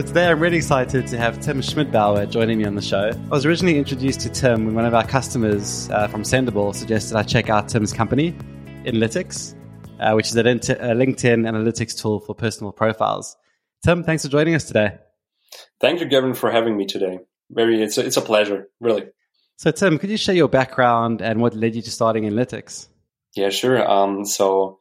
So today I'm really excited to have Tim Schmidbauer joining me on the show. I was originally introduced to Tim when one of our customers uh, from Sendible suggested I check out Tim's company, Inlytics, uh, which is a LinkedIn analytics tool for personal profiles. Tim, thanks for joining us today. Thank you, Gavin, for having me today. Very, it's a, it's a pleasure, really. So, Tim, could you share your background and what led you to starting Inlytics? Yeah, sure. Um, so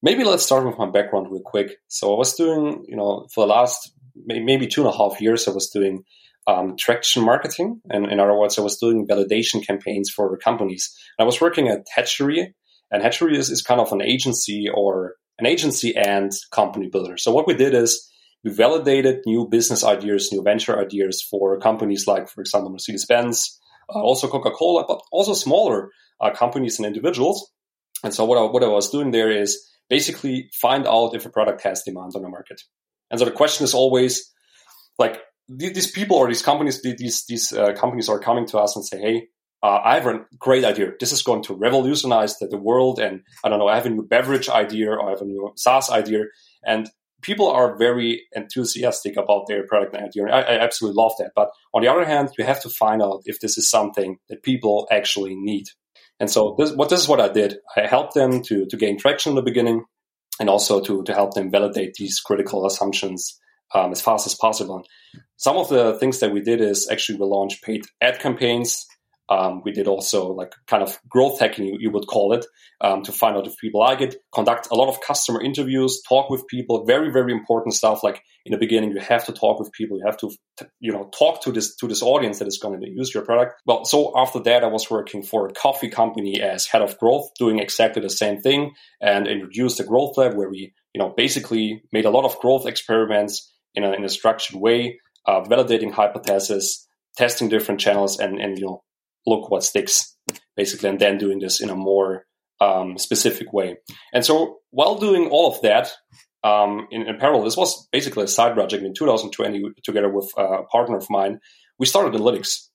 maybe let's start with my background real quick. So I was doing, you know, for the last maybe two and a half years, I was doing um, traction marketing. And in other words, I was doing validation campaigns for companies. And I was working at Hatchery, and Hatchery is, is kind of an agency or an agency and company builder. So what we did is we validated new business ideas, new venture ideas for companies like, for example, Mercedes Benz, uh, also Coca Cola, but also smaller uh, companies and individuals. And so what I, what I was doing there is basically find out if a product has demand on the market. And so the question is always like these people or these companies, these these uh, companies are coming to us and say, "Hey, uh, I have a great idea. This is going to revolutionize the, the, world." And I don't know, I have a new beverage idea or I have a new SaaS idea, and people are very enthusiastic about their product idea. I, I absolutely love that. But on the other hand, you have to find out if this is something that people actually need. And so this, what this is what I did. I helped them to to gain traction in the beginning, and also to to help them validate these critical assumptions um, as fast as possible. Some of the things that we did is actually we launched paid ad campaigns um, we did also like kind of growth hacking, you, you would call it, um, to find out if people like it. Conduct a lot of customer interviews, talk with people. Very, very important stuff. Like in the beginning, you have to talk with people. You have to, you know, talk to this to this audience that is going to use your product. Well, so after that, I was working for a coffee company as head of growth, doing exactly the same thing, and introduced the growth lab where we, you know, basically made a lot of growth experiments in a, in a structured way, uh, validating hypotheses, testing different channels, and and you know look what sticks, basically, and then doing this in a more um, specific way. And so while doing all of that, um, in, in, parallel, this was basically a side project in 2020 together with a partner of mine. We started Inlytics.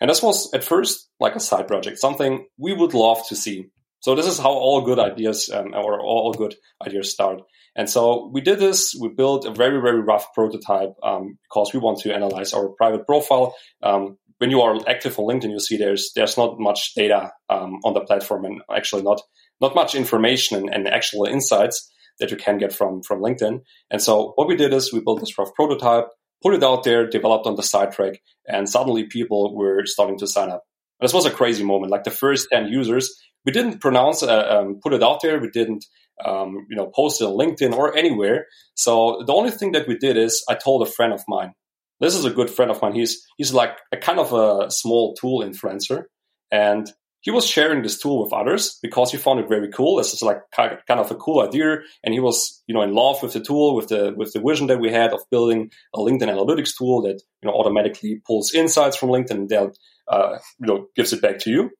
And this was at first like a side project, something we would love to see. So this is how all good ideas um, or all good ideas start. And so we did this. We built a very, very rough prototype um, because we want to analyze our private profile. Um, when you are active on LinkedIn, you see there's there's not much data um, on the platform, and actually not not much information and, and, actual insights that you can get from from LinkedIn. And so what we did is we built this rough prototype, put it out there, developed on the Sidetrack, and suddenly people were starting to sign up. And this was a crazy moment. Like the first ten users, we didn't pronounce uh, um, put it out there. We didn't um, you know post it on LinkedIn or anywhere. So the only thing that we did is I told a friend of mine this is a good friend of mine. He's he's like a kind of a small tool influencer, and he was sharing this tool with others because he found it very cool. This is like kind of a cool idea, and he was you know in love with the tool, with the with the vision that we had of building a LinkedIn analytics tool that you know automatically pulls insights from LinkedIn and then uh, you know gives it back to you.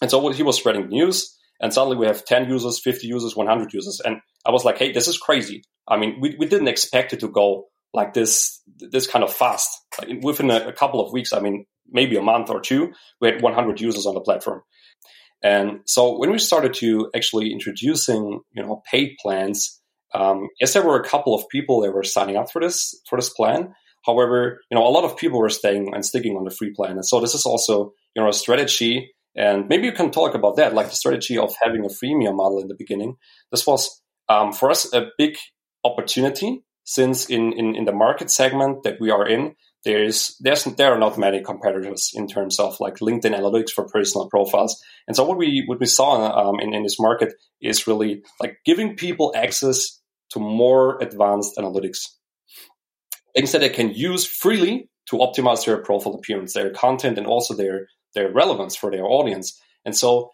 And so he was spreading news, and suddenly we have 10 users, 50 users, 100 users, and I was like, hey, this is crazy. I mean, we, we didn't expect it to go like this this kind of fast. Like within a, a, couple of weeks, I mean, maybe a month or two, we had 100 users on the platform. And so when we started to actually introducing, you know, paid plans, um, yes, there were a couple of people that were signing up for this for this plan. However, you know, a lot of people were staying and sticking on the free plan. And so this is also, you know, a strategy. And maybe you can talk about that, like the strategy of having a freemium model in the beginning. This was um, for us a big opportunity since in, in, in the market segment that we are in, there's there's there are not many competitors in terms of like LinkedIn analytics for personal profiles. And so what we what we saw um, in, in this market is really like giving people access to more advanced analytics, things that they can use freely to optimize their profile appearance, their content, and also their their relevance for their audience. And so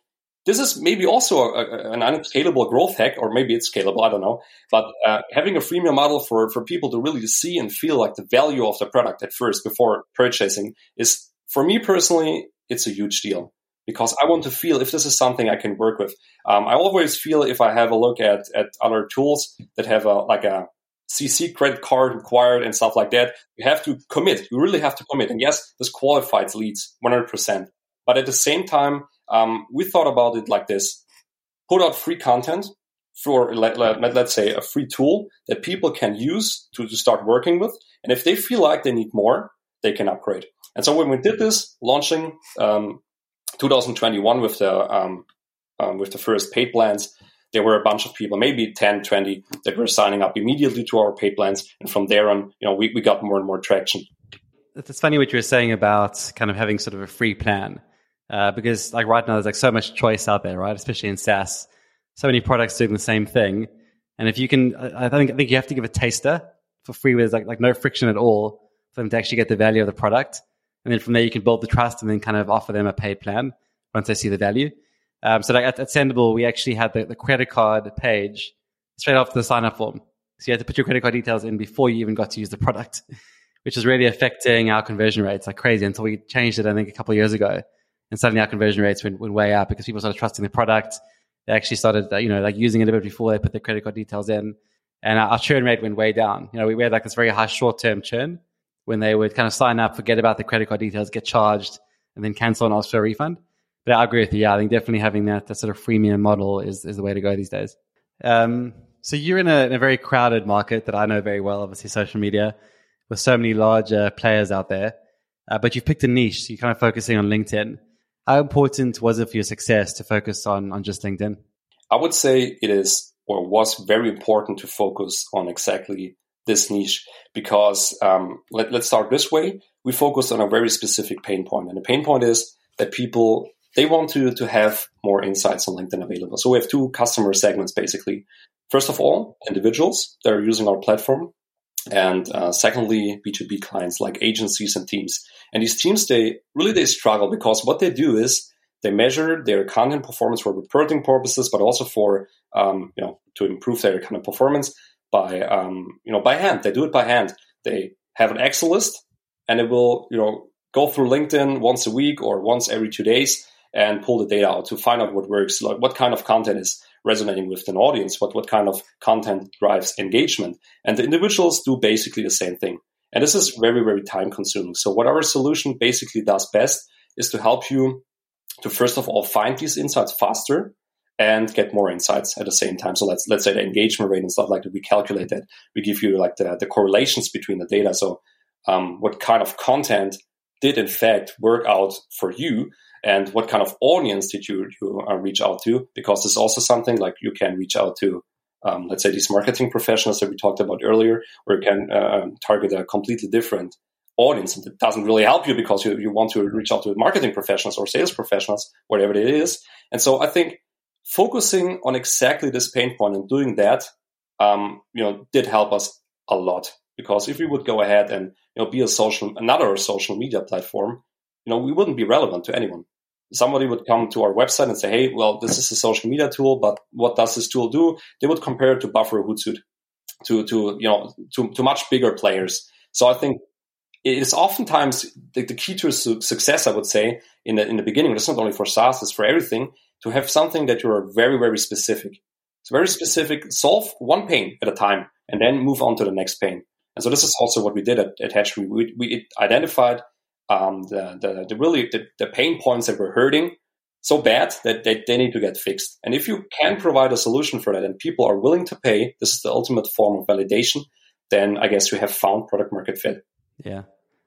this is maybe also a, a, an unscalable growth hack, or maybe it's scalable. I don't know. But uh, having a freemium model for for people to really see and feel like the value of the product at first before purchasing is, for me personally, it's a huge deal because I want to feel if this is something I can work with. Um, I always feel if I have a look at at other tools that have a like a CC credit card required and stuff like that, you have to commit. You really have to commit. And yes, this qualifies leads 100%. But at the same time, um, we thought about it like this put out free content for let, let, let's say a free tool that people can use to, to start working with. And if they feel like they need more, they can upgrade. And so when we did this, launching um, 2021 with the um, um, with the first paid plans, there were a bunch of people, maybe 10, 20, that were signing up immediately to our paid plans. And from there on, you know, we, we got more and more traction. It's funny what you were saying about kind of having sort of a free plan. Uh, because like right now there's like so much choice out there, right? Especially in SaaS, so many products doing the same thing. And if you can, I think I think you have to give a taster for free with like like no friction at all for them to actually get the value of the product. And then from there you can build the trust and then kind of offer them a paid plan once they see the value. Um, so like at, at Sendible, we actually had the, the credit card page straight off the sign up form. So you had to put your credit card details in before you even got to use the product, which is really affecting our conversion rates like crazy until we changed it, I think, a couple of years ago. And suddenly our conversion rates went, went way up because people started trusting the product. They actually started, uh, you know, like using it a bit before they put their credit card details in. And our, our churn rate went way down. You know, we had like this very high short term churn when they would kind of sign up, forget about the credit card details, get charged, and then cancel and ask for a refund but I agree with you. Yeah, I think definitely having that, that sort of freemium model is, is the way to go these days. Um, so you're in a, in a, very crowded market that I know very well, obviously social media, with so many larger players out there. Uh, but you've picked a niche, so you're kind of focusing on LinkedIn. How important was it for your success to focus on on just LinkedIn? I would say it is or was very important to focus on exactly this niche because um, let, let's start this way. We focused on a very specific pain point, and the pain point is that people they want to, to have more insights on LinkedIn available. So we have two customer segments basically. First of all, individuals that are using our platform. And uh, secondly, B2B clients like agencies and teams. And these teams, they really, they struggle because what they do is they measure their content performance for reporting purposes, but also for, um, you know, to improve their kind of performance by, um, you know, by hand. They do it by hand. They have an Excel list and it will, you know, go through LinkedIn once a week or once every two days and pull the data out to find out what works, like what kind of content is resonating with an audience, what, what kind of content drives engagement. And the individuals do basically the same thing. And this is very, very time consuming. So what our solution basically does best is to help you to first of all find these insights faster and get more insights at the same time. So let's let's say the engagement rate and stuff like that. We calculate that. We give you like the, the correlations between the data. So um, what kind of content did in fact work out for you and what kind of audience did you, you uh, reach out to? Because it's also something like you can reach out to um, let's say these marketing professionals that we talked about earlier or you can uh, target a completely different audience. And it doesn't really help you because you, you want to reach out to marketing professionals or sales professionals whatever it is. And so i think focusing on exactly this pain point and doing that um, you know did help us a lot. Because if we would go ahead and you know be a social another social media platform you know we wouldn't be relevant to anyone somebody would come to our website and say hey well this is a social media tool but what does this tool do? They would compare it to buffer or hootsuite to to you know to, to much bigger players. So i think it is oftentimes the, the key to su- success i would say in the in the beginning it's not only for saas it's for everything to have something that you are very very specific. It's very specific solve one pain at a time and then move on to the next pain. And so this is also what we did at, at Hatchery. We, we identified um, the, the, the, really the, the, pain points that were hurting so bad that they, they need to get fixed. And if you can provide a solution for that and people are willing to pay, this is the ultimate form of validation, then I guess you have found product market fit. Yeah.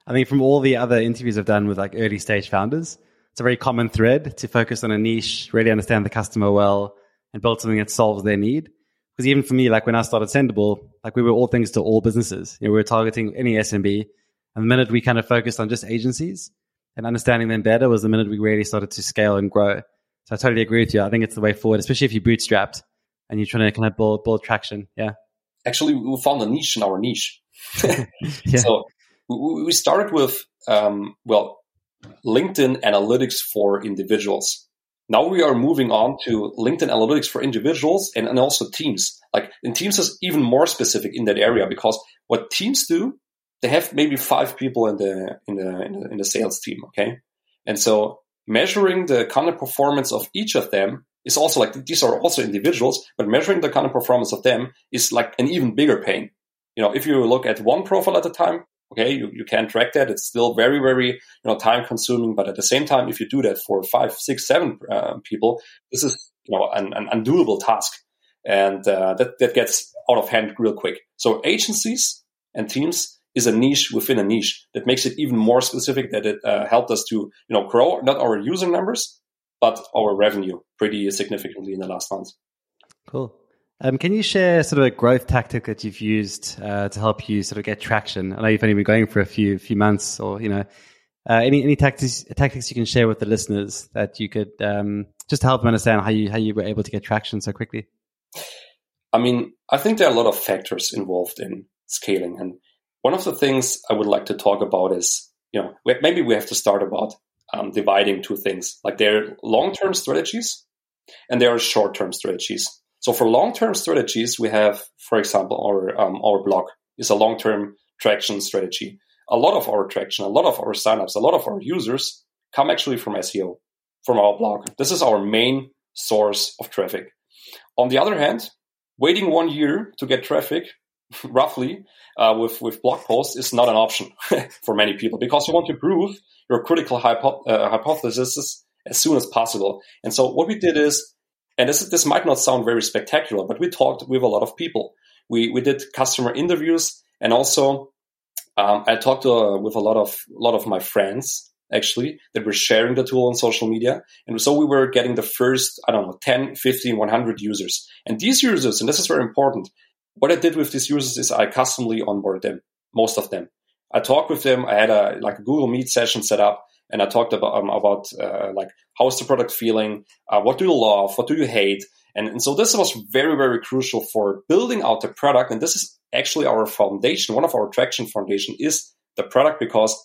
I think from all the other interviews I've done with like early stage founders, it's a very common thread to focus on a niche, really understand the customer well, and build something that solves their need. Because even for me, like when I started Sendible, like we were all things to all businesses. You know, we were targeting any SMB. And the minute we kind of focused on just agencies and understanding them better was the minute we really started to scale and grow. So I totally agree with you. I think it's the way forward, especially if you're bootstrapped and you're trying to kind of build, build traction. Yeah. Actually, we found a niche in our niche. yeah. So we started with, um, well, LinkedIn analytics for individuals. Now we are moving on to LinkedIn analytics for individuals and, and also teams. Like in teams is even more specific in that area because what teams do, they have maybe five people in the in the in the, sales team. Okay, and so measuring the content performance of each of them is also like these are also individuals, but measuring the content performance of them is like an even bigger pain. You know, if you look at one profile at a time, Okay, you, you can track that. It's still very, very you know time consuming, but at the same time, if you do that for five, six, seven uh, people, this is you know an, an undoable task. and uh, that that gets out of hand real quick. So agencies and teams is a niche within a niche that makes it even more specific. That it uh, helped us to you know grow not our user numbers but our revenue pretty significantly in the last months. Cool. Um, can you share sort of a growth tactic that you've used uh, to help you sort of get traction? I know you've only been going for a few few months, or you know, uh, any any tactics tactics you can share with the listeners that you could um, just help them understand how you how you were able to get traction so quickly. I mean, I think there are a lot of factors involved in scaling, and one of the things I would like to talk about is, you know, maybe we have to start about um, dividing two things. Like there are long term strategies and there are short term strategies. So for long term strategies, we have, for example, our um, our blog is a long term traction strategy. A lot of our traction, a lot of our signups, a lot of our users come actually from SEO, from our blog. This is our main source of traffic. On the other hand, waiting one year to get traffic, roughly, uh, with with blog posts is not an option for many people because you want to prove your critical hypo- uh, hypothesis as soon as possible. And so what we did is, and this this might not sound very spectacular, but we talked with a lot of people. We we did customer interviews, and also um, I talked uh, with a lot of a lot of my friends actually that were sharing the tool on social media. And so we were getting the first, I don't know, 10, 15, 100 users. And these users, and this is very important, what I did with these users is I customly onboarded them, most of them. I talked with them. I had a like Google Meet session set up, and I talked about um, about uh, like how is the product feeling, uh, what do you love, what do you hate, and, and so this was very very crucial for building out the product. And this is actually our foundation. One of our traction foundation is the product because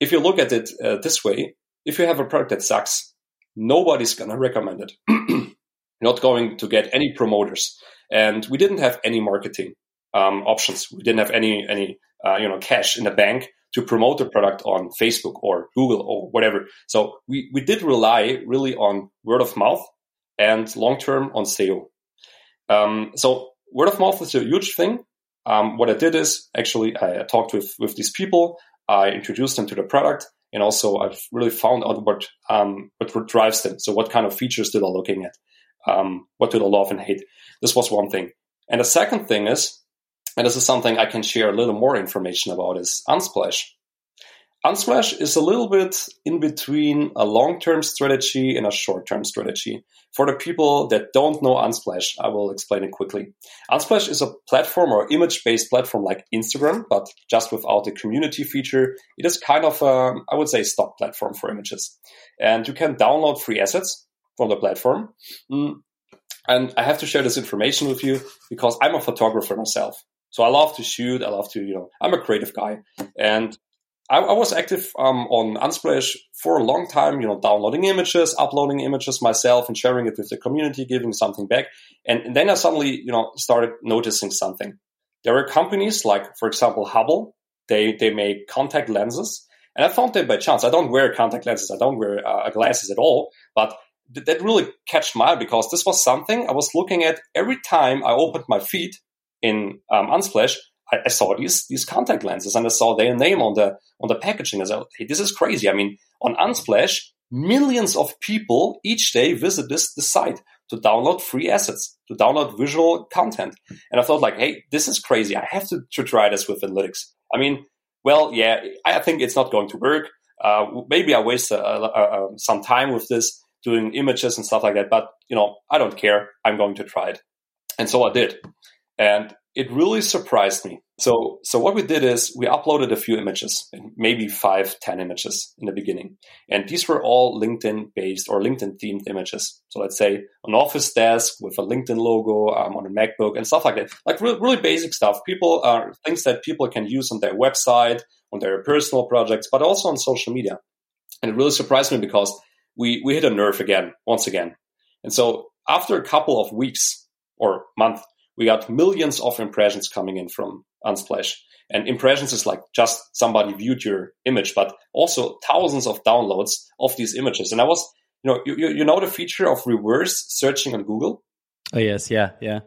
if you look at it uh, this way, if you have a product that sucks, nobody's gonna recommend it. Not going to get any promoters, and we didn't have any marketing um, options. We didn't have any any uh, you know cash in the bank to promote the product on Facebook or Google or whatever. So we we did rely really on word of mouth and long term on SEO. Um, so word of mouth is a huge thing. Um, what I did is actually I talked with with these people. I introduced them to the product, and also I've really found out what um, what drives them. So what kind of features they are looking at? Um, what do they love and hate? This was one thing. And the second thing is and this is something I can share a little more information about, is Unsplash. Unsplash is a little bit in between a long-term strategy and a short-term strategy. For the people that don't know Unsplash, I will explain it quickly. Unsplash is a platform or image-based platform like Instagram, but just without the community feature. It is kind of, a, I would say, stock platform for images. And you can download free assets from the platform. Mm. And I have to share this information with you because I'm a photographer myself. So I love to shoot. I love to, you know, I'm a creative guy. And I, I was active um, on Unsplash for a long time, you know, downloading images, uploading images myself and sharing it with the community, giving something back. And, and then I suddenly, you know, started noticing something. There are companies like, for example, Hubble. They, they make contact lenses. And I found them by chance. I don't wear contact lenses. I don't wear uh, glasses at all. But that really catched my eye because this was something I was looking at every time I opened my feed in um, Unsplash, I, I, saw these these contact lenses and I saw their name on the on the packaging. I said, "Hey, this is crazy!" I mean, on Unsplash, millions of people each day visit this, this site to download free assets, to download visual content. And I thought, like, hey, this is crazy. I have to, to try this with Inlytics." I mean, well, yeah, I think it's not going to work. Uh, maybe I waste uh, uh, some time with this doing images and stuff like that, but you know, I don't care. I'm going to try it. And so I did and it really surprised me. So, so what we did is we uploaded a few images, maybe five, ten images in the beginning, and these were all LinkedIn based or LinkedIn themed images. So, let's say an office desk with a LinkedIn logo um, on a MacBook and stuff like that, like really, basic stuff. People are things that people can use on their website, on their personal projects, but also on social media. And it really surprised me because we we hit a nerve again, once again. And so, after a couple of weeks or month we got millions of impressions coming in from Unsplash. And impressions is like just somebody viewed your image, but also thousands of downloads of these images. And I was, you know, you, you know the feature of reverse searching on Google? Oh, yes. Yeah. Yeah.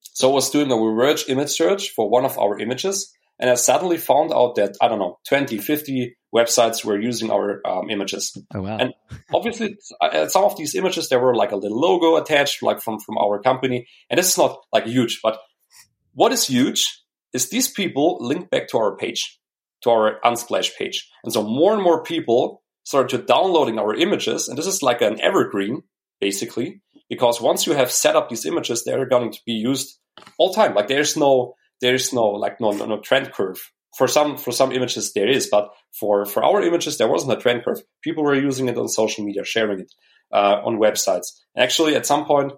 So I was doing a reverse image search for one of our images. And I suddenly found out that, I don't know, 20, 50 websites were using our um, images. Oh wow! And obviously, uh, some of these images there were like a little logo attached, like from from our company. And this is not like huge, but what is huge is these people link back to our page, to our Unsplash page, and so more and more people started to downloading our images, and this is like an evergreen basically, because once you have set up these images, they're going to be used all time. Like there's no there's no like no no, no trend curve for some for some images there is, but for for our images there wasn't a trend curve. People were using it on social media, sharing it uh, on websites. Actually, at some point,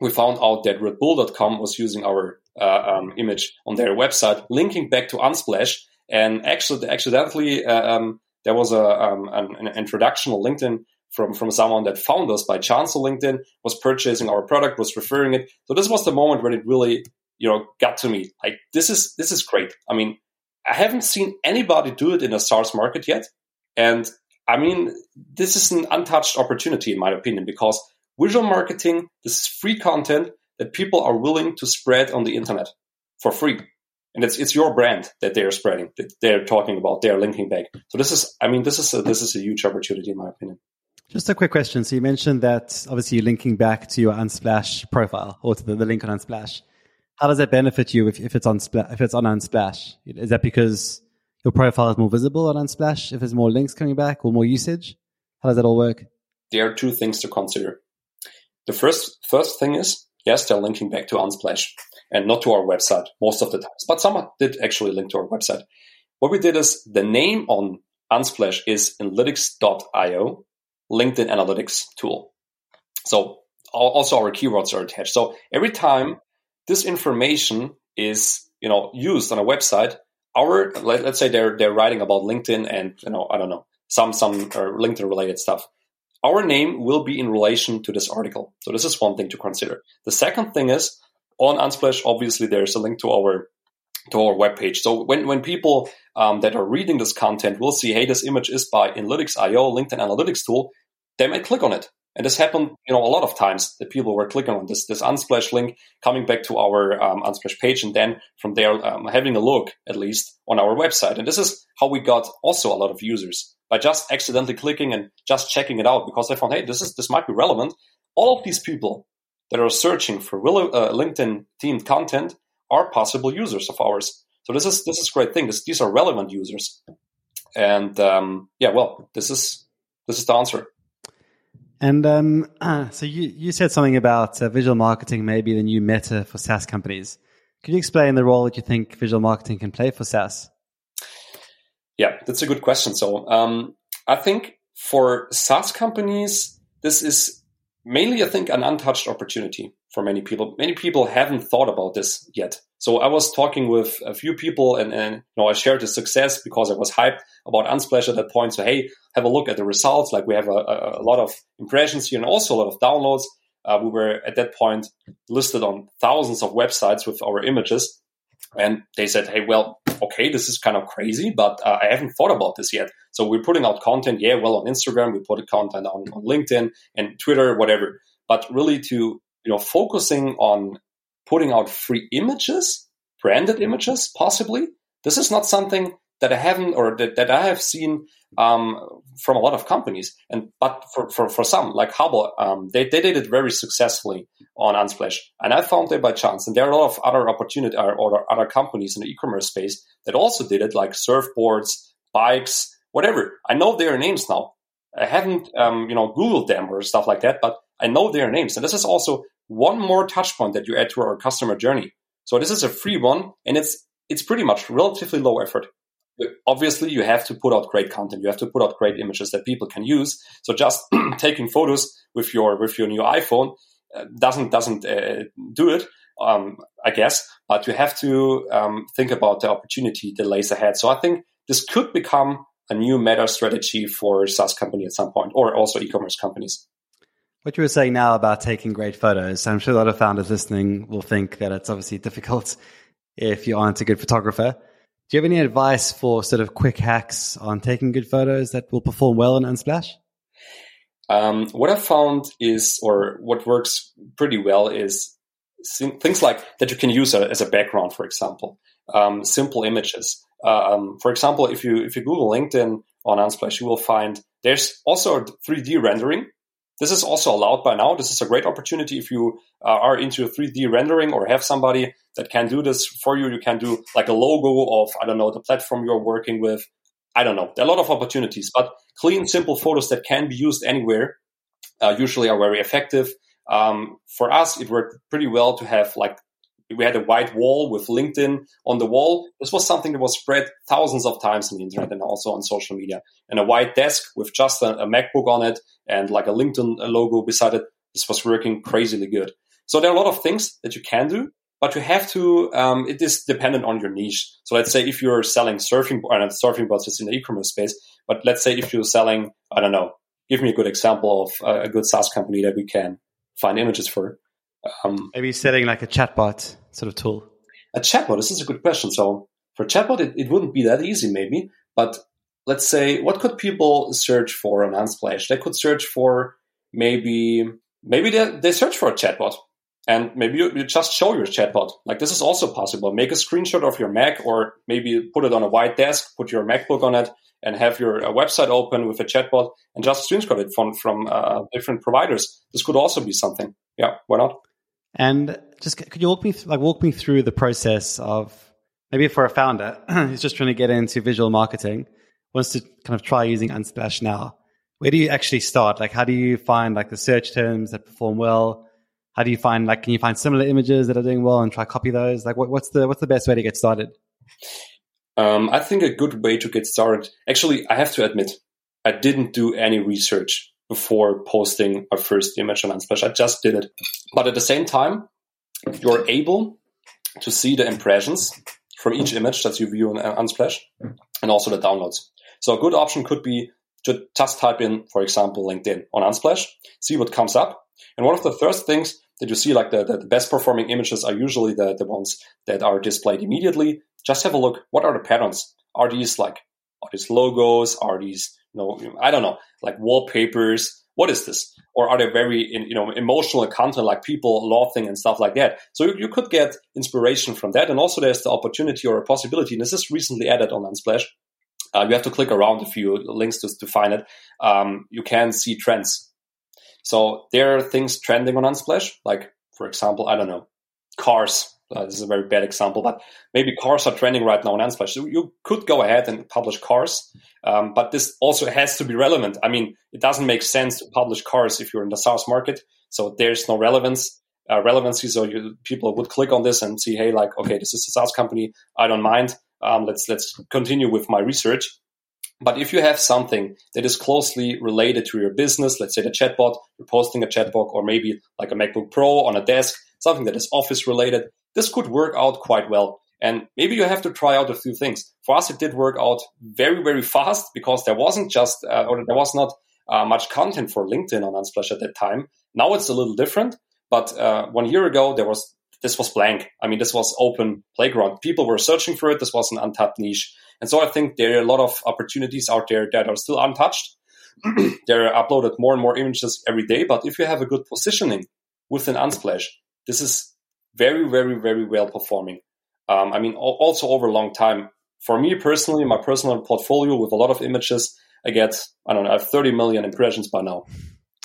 we found out that RedBull.com was using our uh, um, image on their website, linking back to Unsplash, and actually accidentally uh, um, there was a um, an, an, introduction on LinkedIn from from someone that found us by chance on LinkedIn, was purchasing our product, was referring it. So this was the moment when it really you know got to me. Like this is this is great. I mean I haven't seen anybody do it in a SaaS market yet. And I mean, this is an untouched opportunity, in my opinion, because visual marketing, this is free content that people are willing to spread on the internet for free. And it's, it's your brand that they're spreading, that they're talking about, they're linking back. So this is, I mean, this is a, this is a huge opportunity, in my opinion. Just a quick question. So you mentioned that obviously you're linking back to your Unsplash profile or to the, the link on Unsplash how does that benefit you if, if it's on if it's on Unsplash? Is that because your profile is more visible on Unsplash if there's more links coming back or more usage? How does that all work? There are two things to consider. The first first thing is yes, they're linking back to Unsplash and not to our website most of the times, but some did actually link to our website. What we did is the name on Unsplash is Inlytics.io, LinkedIn Analytics tool. So also our keywords are attached. So every time this information is you know used on a website. Our let, us say they're they're writing about linkedin and you know i don't know some some uh, linkedin related stuff. Our name will be in relation to this article. So this is one thing to consider. The second thing is on unsplash obviously there's a link to our to our webpage. So when when people um, that are reading this content will see hey this image is by Inlytics.io linkedin analytics tool. They might click on it and this happened, you know, a lot of times that people were clicking on this this Unsplash link, coming back to our um, Unsplash page, and then from there um, having a look at least on our website. And this is how we got also a lot of users by just accidentally clicking and just checking it out because they found, hey, this is this might be relevant. All of these people that are searching for uh, LinkedIn themed content are possible users of ours. So this is this is a great thing. This, these are relevant users, and um, yeah, well, this is this is the answer. And um, so you, you said something about uh, visual marketing, maybe the new meta for SaaS companies. Could you explain the role that you think visual marketing can play for SaaS? Yeah, that's a good question. So um, I think for SaaS companies, this is mainly, I think, an untouched opportunity for many people. Many people haven't thought about this yet. So I was talking with a few people and, and you know, I shared the success because I was hyped about Unsplash at that point. So, hey, have a look at the results. Like we have a, a, a lot of impressions here and also a lot of downloads. Uh, we were at that point listed on thousands of websites with our images. And they said, hey, well, okay, this is kind of crazy, but uh, I haven't thought about this yet. So we're putting out content. Yeah, well, on Instagram, we put content on, on LinkedIn and Twitter, whatever. But really to, you know, focusing on putting out free images, branded images, possibly. This is not something that I haven't or that, that I have seen um, from a lot of companies. And but for, for, for some, like Hubble, um, they, they did it very successfully on Unsplash. And I found it by chance. And there are a lot of other opportunity or, or other companies in the e-commerce space that also did it, like surfboards, bikes, whatever. I know their names now. I haven't um, you know Googled them or stuff like that, but I know their names. And this is also one more touch point that you add to our customer journey. So this is a free one and it's it's pretty much relatively low effort obviously you have to put out great content you have to put out great images that people can use so just taking photos with your with your new iphone uh, doesn't doesn't uh, do it um, i guess but you have to um, think about the opportunity that lays ahead so i think this could become a new meta strategy for SaaS company at some point, or also e-commerce companies. What you were saying now about taking great photos, I'm sure a lot of founders listening will think that it's obviously difficult if you aren't a good photographer. Do you have any advice for sort of quick hacks on taking good photos that will perform well in Unsplash? Um, what I found is, or what works pretty well is things like that you can use as a background, for example, um, simple images. Um, for example, if you if you Google LinkedIn on Unsplash, you will find there's also a 3D rendering. This is also allowed by now. This is a great opportunity if you uh, are into 3D rendering or have somebody that can do this for you. You can do like a logo of, I don't know, the platform you're working with. I don't know. There are a lot of opportunities, but clean, simple photos that can be used anywhere uh, usually are very effective. Um, for us, it worked pretty well to have like we had a white wall with LinkedIn on the wall. This was something that was spread thousands of times on the internet and also on social media. And a white desk with just a, a MacBook on it and like a LinkedIn logo beside it. This was working crazily good. So there are a lot of things that you can do, but you have to. Um, it is dependent on your niche. So let's say if you're selling surfing, or not surfing boards, just in the e-commerce space. But let's say if you're selling, I don't know, give me a good example of a good SaaS company that we can find images for. Um, Maybe setting like a chatbot sort of tool. A chatbot. This is a good question. So for chatbot, it, it wouldn't be that easy, maybe. But let's say, what could people search for on Unsplash? They could search for maybe maybe they, they search for a chatbot and maybe you, you, just show your chatbot. Like this is also possible. Make a screenshot of your Mac or maybe put it on a white desk, put your MacBook on it and have your website open with a chatbot and just screenshot it from, from uh, different providers. This could also be something. Yeah, why not? And just could you walk me th- like walk me through the process of maybe for a founder who's just trying to get into visual marketing, wants to kind of try using Unsplash now. Where do you actually start? Like, how do you find like the search terms that perform well? How do you find like can you find similar images that are doing well and try copy those? Like, what, what's the what's the best way to get started? Um, I think a good way to get started. Actually, I have to admit, I didn't do any research before posting a first image on Unsplash. I just did it, but at the same time, you're able to see the impressions from each image that you view on uh, Unsplash and also the downloads. So a good option could be to just type in, for example, LinkedIn on Unsplash, see what comes up. And one of the first things that you see, like the, the, best performing images are usually the, the ones that are displayed immediately. Just have a look. What are the patterns? Are these like, are these logos? Are these, know, I don't know, like wallpapers? What is this? Or are they very, you know, emotional content like people laughing and stuff like that? So you, you could get inspiration from that. And also there's the opportunity or a possibility, and this is recently added on Unsplash. Uh, you have to click around a few links to, to find it. Um, you can see trends. So there are things trending on Unsplash, like, for example, I don't know, cars uh, this is a very bad example, but maybe cars are trending right now on Unsplash. So you could go ahead and publish cars, um, but this also has to be relevant. I mean, it doesn't make sense to publish cars if you're in the SaaS market. So there's no relevance, uh, relevancy. So you, people would click on this and see, hey, like, okay, this is a SaaS company. I don't mind. Um, let's let's continue with my research. But if you have something that is closely related to your business, let's say the chatbot, you're posting a chatbot, or maybe like a MacBook Pro on a desk, something that is office related, this could work out quite well. And maybe you have to try out a few things. For us, it did work out very, very fast because there wasn't just, uh, or there was not uh, much content for LinkedIn on Unsplash at that time. Now it's a little different, but uh, one year ago there was this was blank. I mean, this was open playground. People were searching for it. This was an untapped niche, and so I think there are a lot of opportunities out there that are still untouched. there are uploaded more and more images every day, but if you have a good positioning within Unsplash, this is very, very, very well performing. Um, I mean, also over a long time. For me personally, my personal portfolio with a lot of images, I get, I don't know, I have 30 million impressions by now.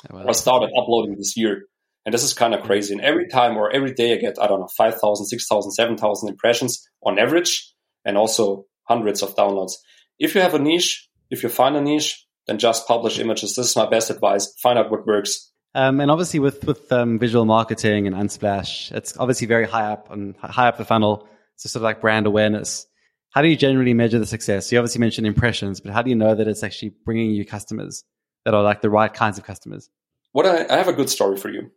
Oh, well, I started uploading this year. And this is kind of crazy. And every time or every day I get, I don't know, 5,000, 6,000, 7,000 impressions on average and also hundreds of downloads. If you have a niche, if you find a niche, then just publish images. This is my best advice. Find out what works. Um, and obviously, with with um, visual marketing and Unsplash, it's obviously very high up and high up the funnel. So sort of like brand awareness. How do you generally measure the success? You obviously mentioned impressions, but how do you know that it's actually bringing you customers that are like the right kinds of customers? What I, I have a good story for you,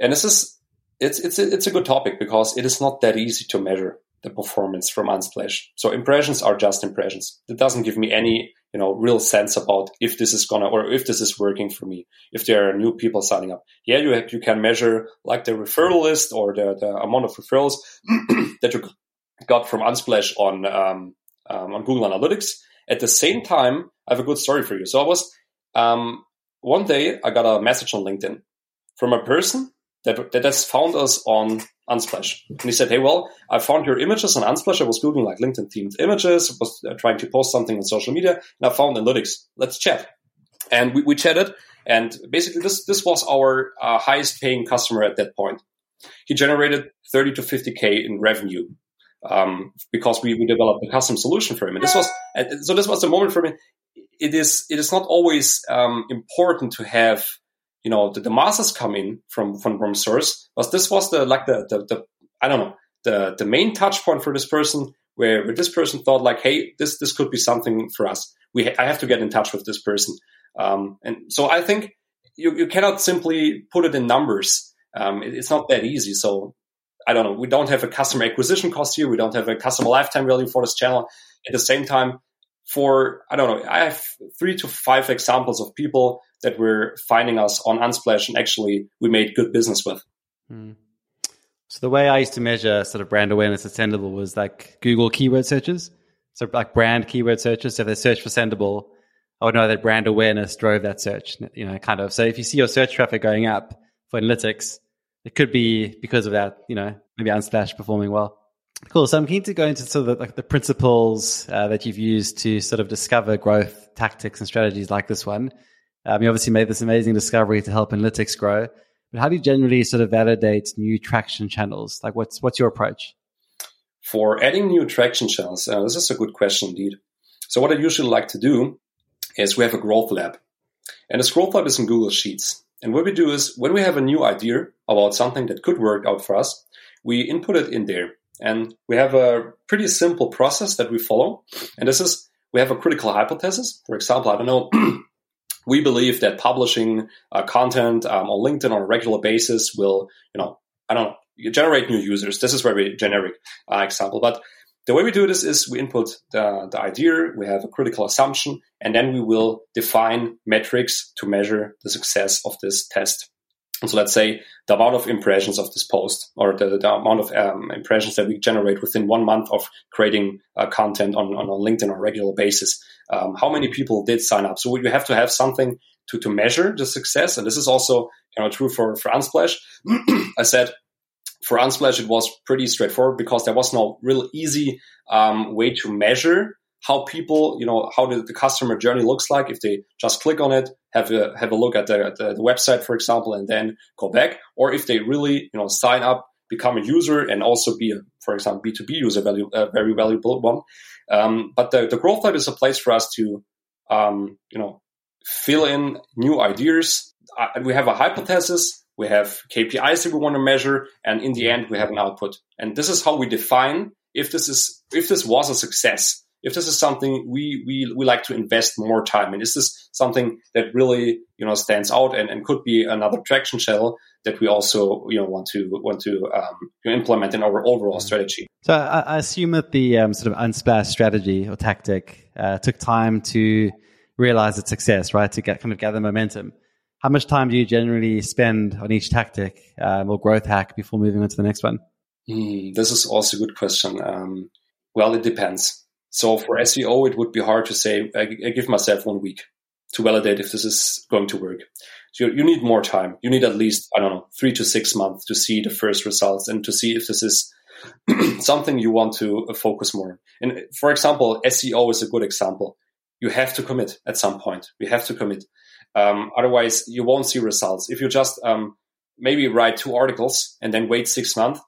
and this is it's it's a, it's a good topic because it is not that easy to measure the performance from Unsplash. So impressions are just impressions. It doesn't give me any you know real sense about if this is gonna or if this is working for me if there are new people signing up. Yeah you have, you can measure like the referral list or the, the amount of referrals that you got from unsplash on um, um, on google analytics. At the same time i have a good story for you. So i was um, one day i got a message on linkedin from a person that, that has found us on Unsplash. And he said, Hey, well, I found your images on Unsplash. I was Googling like LinkedIn themed images, was uh, trying to post something on social media, and I found Inlytics. Let's chat. And we, we chatted. And basically, this, this was our uh, highest paying customer at that point. He generated 30 to 50K in revenue um, because we, we developed a custom solution for him. And this was, so this was the moment for me. It is, it is not always um, important to have you know the, the masses come in from from from source but this was the like the, the, the i don't know the the main touch point for this person where, where this person thought like hey this this could be something for us. We ha- i have to get in touch with this person. Um, and so i think you, you cannot simply put it in numbers. Um, it, it's not that easy. So i don't know we don't have a customer acquisition cost here. We don't have a customer lifetime value for this channel. At the same time for I don't know, I have three to five examples of people that were finding us on Unsplash and actually we made good business with. Hmm. So the way I used to measure sort of brand awareness at Sendible was like Google keyword searches. So like brand keyword searches. So if they search for Sendible, I would know that brand awareness drove that search, you know, kind of. So if you see your search traffic going up for Inlytics, it could be because of that, you know, maybe Unsplash performing well. Cool. So I'm keen to go into sort of the, like the principles uh, that you've used to sort of discover growth tactics and strategies like this one. Um, you obviously made this amazing discovery to help Inlytics grow. But how do you generally sort of validate new traction channels? Like, what's what's your approach? For adding new traction channels, uh, this is a good question indeed. So what I usually like to do is we have a growth lab, and this growth lab is in Google Sheets. And what we do is when we have a new idea about something that could work out for us, we input it in there. And we have a pretty simple process that we follow. And this is we have a critical hypothesis. For example, I don't know, we believe that publishing uh, content um, on LinkedIn on a regular basis will, you know, I don't know, generate new users. This is very generic uh, example, but the way we do this is we input the, the idea, we have a critical assumption, and then we will define metrics to measure the success of this test. So let's say the amount of impressions of this post or the, the amount of um, impressions that we generate within one month of creating uh, content on, on, LinkedIn on a regular basis. Um, how many people did sign up? So you have to have something to, to measure the success. And this is also you know, true for, for Unsplash. I said for Unsplash, it was pretty straightforward because there was no real easy um, way to measure how people, you know, how the, customer journey looks like if they just click on it, have a have a look at the, the, the website, for example, and then go back, or if they really, you know, sign up, become a user, and also be, a, for example, B two B user, value, a very valuable one. Um, but the, the growth lab is a place for us to, um, you know, fill in new ideas. Uh, we have a hypothesis, we have KPIs that we want to measure, and in the end, we have an output. And this is how we define if this is if this was a success if this is something we, we, we like to invest more time in, is this something that really, you know, stands out and, and could be another traction channel that we also, you know, want to, want to um, implement in our overall mm-hmm. strategy. So I, I assume that the um, sort of unsplash strategy or tactic uh, took time to realize its success, right? To get kind of gather momentum. How much time do you generally spend on each tactic um, or growth hack before moving on to the next one? Mm, this is also a good question. Um, well, it depends. So for SEO, it would be hard to say, I, I give myself one week to validate if this is going to work. So you, you need more time. You need at least, I don't know, three to six months to see the first results and to see if this is something you want to uh, focus more. And for example, SEO is a good example. You have to commit at some point. You have to commit. Um, otherwise, you won't see results. If you just um, maybe write two articles and then wait six months,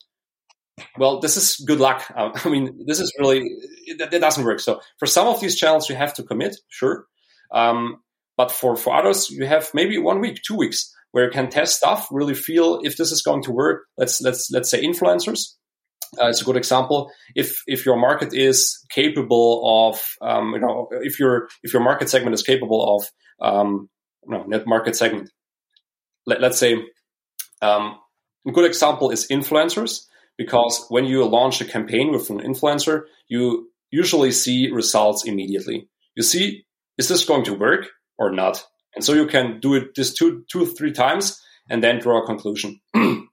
well, this is good luck. Uh, I mean, this is really, that, doesn't work. So for some of these channels, you have to commit, sure. Um, but for, for others, you have maybe one week, two weeks where you can test stuff, really feel if this is going to work. Let's, let's, let's say influencers. Uh, it's a good example. If, if your market is capable of, um, you know, if your, if your market segment is capable of, um, no, net market segment, Let, us say, um, a good example is influencers because when you launch a campaign with an influencer, you usually see results immediately. You see, is this going to work or not? And so you can do it this two, two, three times and then draw a conclusion.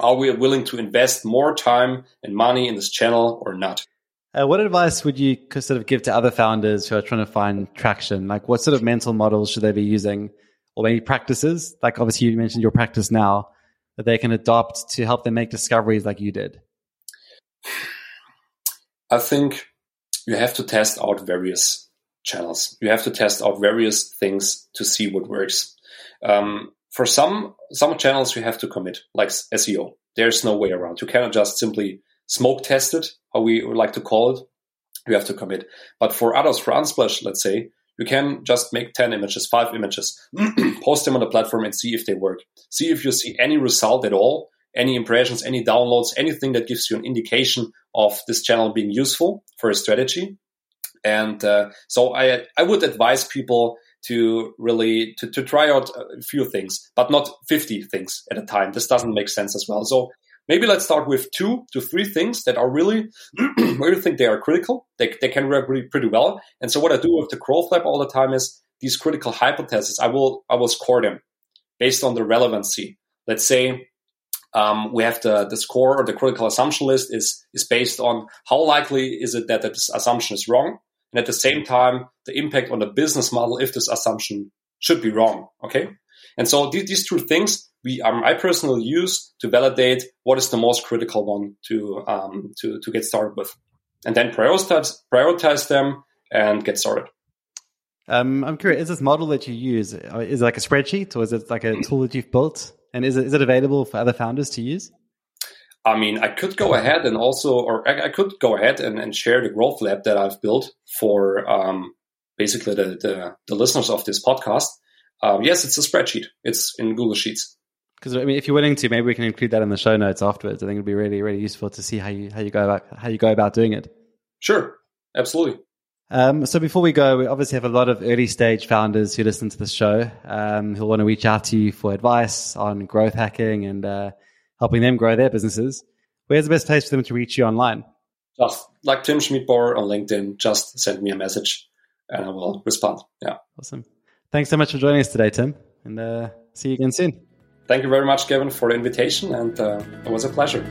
Are we willing to invest more time and money in this channel or not? Uh, what advice would you sort of give to other founders who are trying to find traction? Like, what sort of mental models should they be using, or maybe practices? Like, obviously, you mentioned your practice now that they can adopt to help them make discoveries like you did? I think you have to test out various channels. You have to test out various things to see what works. Um, for some some channels, you have to commit, like SEO. There's no way around. You cannot just simply smoke test it, how we like to call it. You have to commit. But for others, for Unsplash, let's say, you can just make 10 images, five images, post them on the platform and see if they work. See if you see any result at all, any impressions, any downloads, anything that gives you an indication of this channel being useful for a strategy. And uh, so I, I would advise people to really to, to try out a few things, but not 50 things at a time. This doesn't make sense as well. So maybe let's start with two to three things that are really where you think they are critical. They, they can work really pretty well. And so what I do with the growth lab all the time is these critical hypotheses. I will I will score them based on the relevancy. Let's say um, we have the, the score or the critical assumption list is is based on how likely is it that this assumption is wrong and at the same time, the impact on the business model if this assumption should be wrong. Okay. And so these, these two things we um, I personally use to validate what is the most critical one to um, to to get started with, and then prioritize prioritize them and get started. Um, I'm curious, is this model that you use uh, is it like a spreadsheet or is it like a tool that you've built? And is it, is it available for other founders to use? I mean, I could go ahead and also, or I, I could go ahead and, and, share the growth lab that I've built for um, basically the, the, the, listeners of this podcast. Um, yes, it's a spreadsheet. It's in Google Sheets. Because I mean, if you're willing to, maybe we can include that in the show notes afterwards. I think it'd be really, really useful to see how you how you go about how you go about doing it. Sure, absolutely. Um, so before we go, we obviously have a lot of early stage founders who listen to this show um, who want to reach out to you for advice on growth hacking and uh, helping them grow their businesses. Where's the best place for them to reach you online? Just like Tim Schmidbauer on LinkedIn, just send me a message and I will respond. Yeah. Awesome. Thanks so much for joining us today, Tim, and uh, see you again soon. Thank you very much, Kevin, for the invitation, and uh, it was a pleasure.